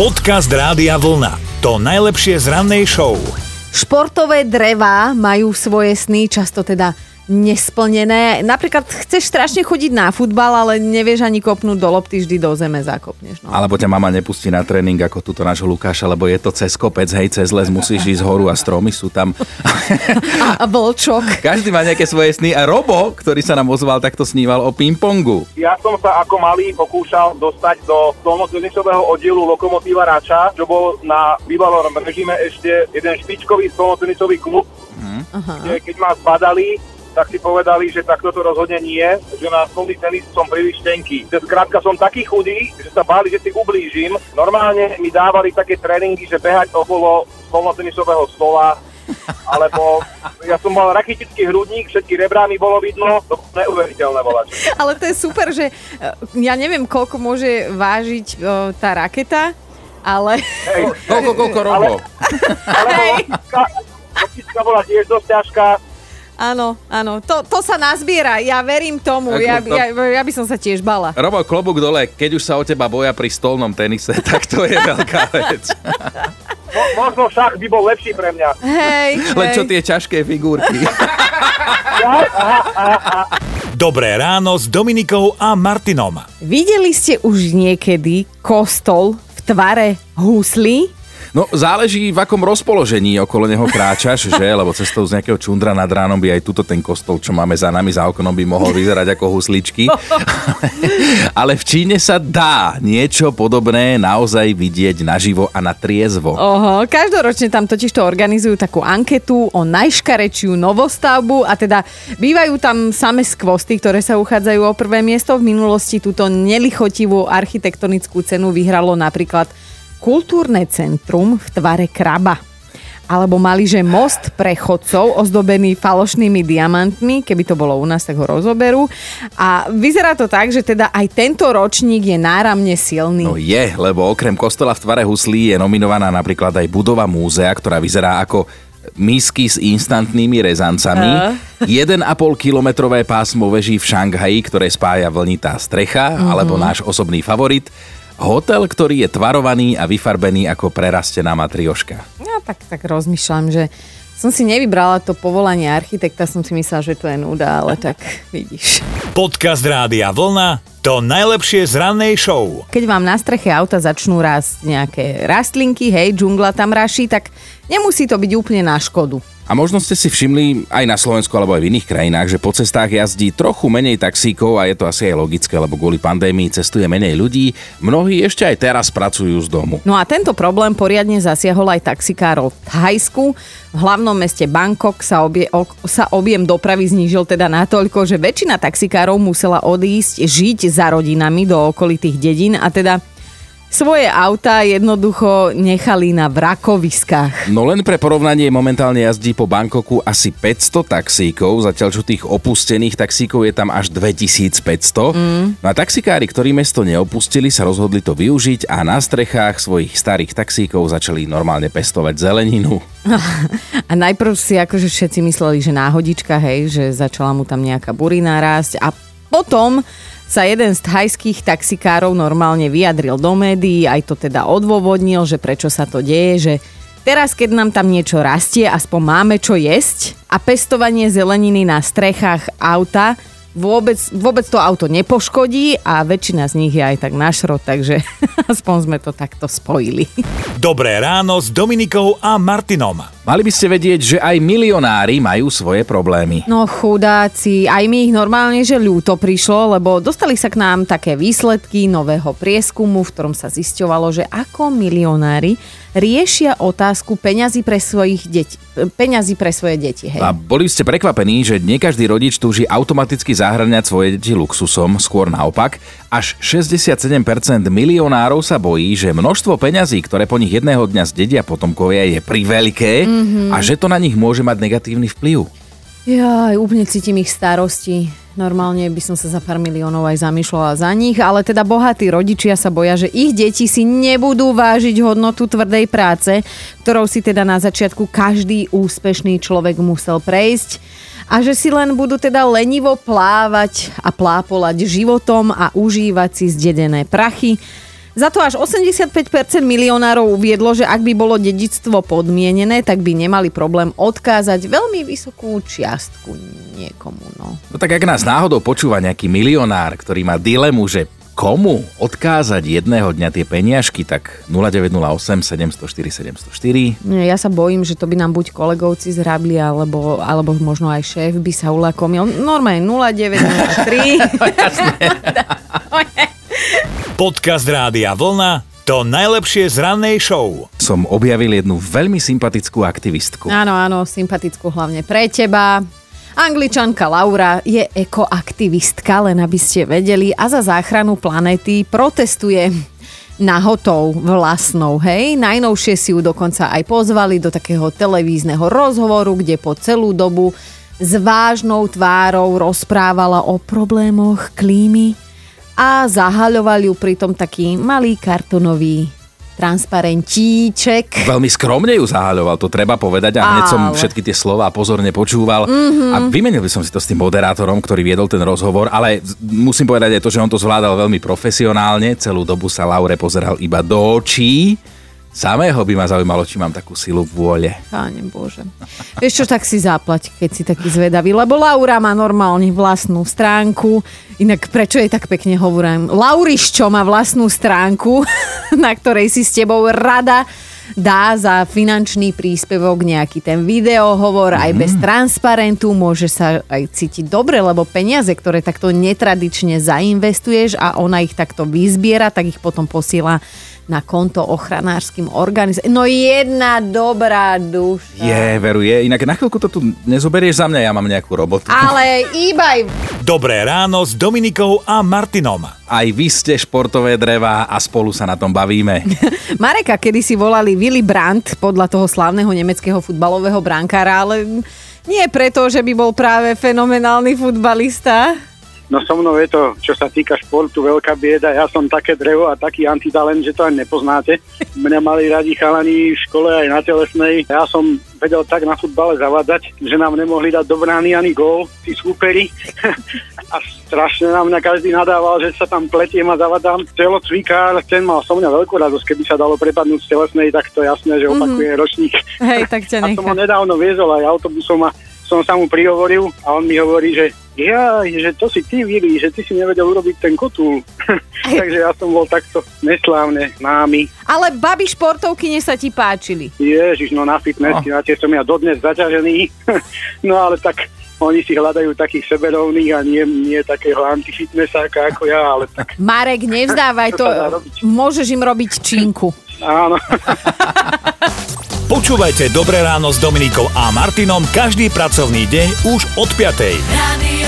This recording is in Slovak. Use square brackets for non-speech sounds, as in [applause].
Podcast Rádia Vlna. To najlepšie z rannej show. Športové drevá majú svoje sny, často teda nesplnené. Napríklad chceš strašne chodiť na futbal, ale nevieš ani kopnúť do lopty, vždy do zeme zakopneš. No. Alebo ťa mama nepustí na tréning ako túto nášho Lukáša, lebo je to cez kopec, hej, cez les musíš ísť horu a stromy sú tam. [laughs] A, a vlčok. Každý má nejaké svoje sny a Robo, ktorý sa nám ozval, takto sníval o pingpongu. Ja som sa ako malý pokúšal dostať do stolnotenisového oddielu Lokomotíva Rača, čo bol na bývalom režime ešte jeden špičkový stolnotenisový klub, kde keď ma zbadali, tak si povedali, že takto to rozhodne nie, že na stolný tenis som príliš tenký. Že skrátka som taký chudý, že sa báli, že si ublížim. Normálne mi dávali také tréningy, že behať okolo stolnotenisového stola, alebo ja som mal raketický hrudník, všetky rebrá mi bolo vidno, to neuveriteľné volať. Ale to je super, že e, ja neviem, koľko môže vážiť e, tá raketa, ale... Hej, Koľko, koľko Robo? ale loptička, loptička bola tiež dosť ťažká, Áno, áno, to, to sa nazbiera, ja verím tomu, Ako ja, to- ja, ja by som sa tiež bala. Robo, klobúk dole, keď už sa o teba boja pri stolnom tenise, [laughs] tak to je veľká vec. Mo, možno šach by bol lepší pre mňa. Hej, [laughs] Len hej. čo tie ťažké figurky. [laughs] Dobré ráno s Dominikou a Martinom. Videli ste už niekedy kostol v tvare húsly? No, záleží v akom rozpoložení okolo neho kráčaš, že? Lebo cestou z nejakého čundra nad ránom by aj tuto ten kostol, čo máme za nami, za oknom, by mohol vyzerať ako husličky. [laughs] Ale v Číne sa dá niečo podobné naozaj vidieť naživo a na triezvo. Oho, každoročne tam totiž to organizujú takú anketu o najškarečiu novostavbu a teda bývajú tam same skvosty, ktoré sa uchádzajú o prvé miesto. V minulosti túto nelichotivú architektonickú cenu vyhralo napríklad Kultúrne centrum v tvare kraba. Alebo mali, že most pre chodcov ozdobený falošnými diamantmi, keby to bolo u nás, tak ho rozoberú. A vyzerá to tak, že teda aj tento ročník je náramne silný. No je, lebo okrem kostola v tvare huslí je nominovaná napríklad aj budova múzea, ktorá vyzerá ako misky s instantnými rezancami, 1,5 kilometrové pásmo veží v Šanghaji, ktoré spája vlnitá strecha, alebo náš osobný favorit, hotel, ktorý je tvarovaný a vyfarbený ako prerastená matrioška. Ja tak, tak rozmýšľam, že som si nevybrala to povolanie architekta, som si myslela, že to je nuda, ale tak [laughs] vidíš. Podcast Rádia Vlna. To najlepšie z rannej show. Keď vám na streche auta začnú rásť nejaké rastlinky, hej, džungla tam raší, tak nemusí to byť úplne na škodu. A možno ste si všimli aj na Slovensku alebo aj v iných krajinách, že po cestách jazdí trochu menej taxíkov a je to asi aj logické, lebo kvôli pandémii cestuje menej ľudí. Mnohí ešte aj teraz pracujú z domu. No a tento problém poriadne zasiahol aj taxikárov v Thajsku. V hlavnom meste Bangkok sa, obie, ok, sa objem dopravy znížil teda natoľko, že väčšina taxikárov musela odísť žiť za rodinami do okolitých dedín a teda svoje auta jednoducho nechali na vrakoviskách. No len pre porovnanie momentálne jazdí po Bangkoku asi 500 taxíkov, zatiaľ čo tých opustených taxíkov je tam až 2500. Mm. No a taxikári, ktorí mesto neopustili, sa rozhodli to využiť a na strechách svojich starých taxíkov začali normálne pestovať zeleninu. [laughs] A najprv si akože všetci mysleli, že náhodička, hej, že začala mu tam nejaká burina rásť a potom sa jeden z thajských taxikárov normálne vyjadril do médií, aj to teda odôvodnil, že prečo sa to deje, že teraz, keď nám tam niečo rastie, aspoň máme čo jesť a pestovanie zeleniny na strechách auta vôbec, vôbec to auto nepoškodí a väčšina z nich je aj tak našrot, takže [laughs] aspoň sme to takto spojili. Dobré ráno s Dominikou a Martinom. Mali by ste vedieť, že aj milionári majú svoje problémy. No chudáci, aj mi ich normálne, že ľúto prišlo, lebo dostali sa k nám také výsledky nového prieskumu, v ktorom sa zisťovalo, že ako milionári riešia otázku peňazí pre, svojich deti, peňazí pre svoje deti. Hej. A boli ste prekvapení, že nie každý rodič túži automaticky zahrňať svoje deti luxusom, skôr naopak. Až 67% milionárov sa bojí, že množstvo peňazí, ktoré po nich jedného dňa zdedia potomkovia, je priveľké mm-hmm. a že to na nich môže mať negatívny vplyv. Ja úplne cítim ich starosti. Normálne by som sa za pár miliónov aj zamýšľala za nich, ale teda bohatí rodičia sa boja, že ich deti si nebudú vážiť hodnotu tvrdej práce, ktorou si teda na začiatku každý úspešný človek musel prejsť a že si len budú teda lenivo plávať a plápolať životom a užívať si zdedené prachy. Za to až 85% milionárov uviedlo, že ak by bolo dedictvo podmienené, tak by nemali problém odkázať veľmi vysokú čiastku niekomu. No. No tak ak nás náhodou počúva nejaký milionár, ktorý má dilemu, že komu odkázať jedného dňa tie peniažky, tak 0908 704 704. Nie, ja sa bojím, že to by nám buď kolegovci zhrabli, alebo, alebo možno aj šéf by sa ulakomil. Normálne 0903. [laughs] [laughs] Podcast Rádia Vlna to najlepšie z rannej show. Som objavil jednu veľmi sympatickú aktivistku. Áno, áno, sympatickú hlavne pre teba. Angličanka Laura je ekoaktivistka, len aby ste vedeli, a za záchranu planéty protestuje nahotou vlastnou, hej. Najnovšie si ju dokonca aj pozvali do takého televízneho rozhovoru, kde po celú dobu s vážnou tvárou rozprávala o problémoch klímy a zahaľoval ju pritom taký malý kartonový transparentíček. Veľmi skromne ju zahaľoval, to treba povedať a hneď som všetky tie slova pozorne počúval mm-hmm. a vymenil by som si to s tým moderátorom, ktorý viedol ten rozhovor, ale musím povedať aj to, že on to zvládal veľmi profesionálne, celú dobu sa Laure pozeral iba do očí. Samého by ma zaujímalo, či mám takú silu vôle. Páne Bože. Vieš čo, tak si zaplať, keď si taký zvedavý, lebo Laura má normálne vlastnú stránku. Inak prečo jej tak pekne hovorím? Lauriščo má vlastnú stránku, [laughs] na ktorej si s tebou rada dá za finančný príspevok nejaký ten videohovor aj bez transparentu, môže sa aj cítiť dobre, lebo peniaze, ktoré takto netradične zainvestuješ a ona ich takto vyzbiera, tak ich potom posiela na konto ochranárskym organizáciám. No jedna dobrá duša. Je, veru, je. Inak na chvíľku to tu nezoberieš za mňa, ja mám nejakú robotu. Ale iba Dobré ráno s Dominikou a Martinom. Aj vy ste športové dreva a spolu sa na tom bavíme. [laughs] Mareka kedy si volali Willy Brandt podľa toho slávneho nemeckého futbalového brankára, ale nie preto, že by bol práve fenomenálny futbalista. No so mnou je to, čo sa týka športu, veľká bieda. Ja som také drevo a taký antitalent, že to ani nepoznáte. Mňa mali radi chalani v škole aj na telesnej. Ja som vedel tak na futbale zavádzať, že nám nemohli dať do brány ani gól, tí súperi. [laughs] a strašne na mňa každý nadával, že sa tam pletiem a zavadám. Telocvikár, ten mal som mňa veľkú radosť, keby sa dalo prepadnúť z telesnej, tak to jasné, že opakuje ročník. Hej, tak ťa [laughs] A som ho nedávno viezol aj autobusom a som sa mu prihovoril a on mi hovorí, že ja, že to si ty, Vili, že ty si nevedel urobiť ten kotul. [laughs] Takže ja som bol takto neslávne námi. Ale babi športovkyne sa ti páčili. Ježiš, no na fitnessky, na tie som ja dodnes zaťažený. [laughs] no ale tak oni si hľadajú takých seberovných a nie, nie takého antifitnessáka ako ja, ale tak [laughs] Marek, nevzdávaj to. Môžeš im robiť činku. áno. Počúvajte Dobré ráno s Dominikou a Martinom každý pracovný deň už od 5. Radio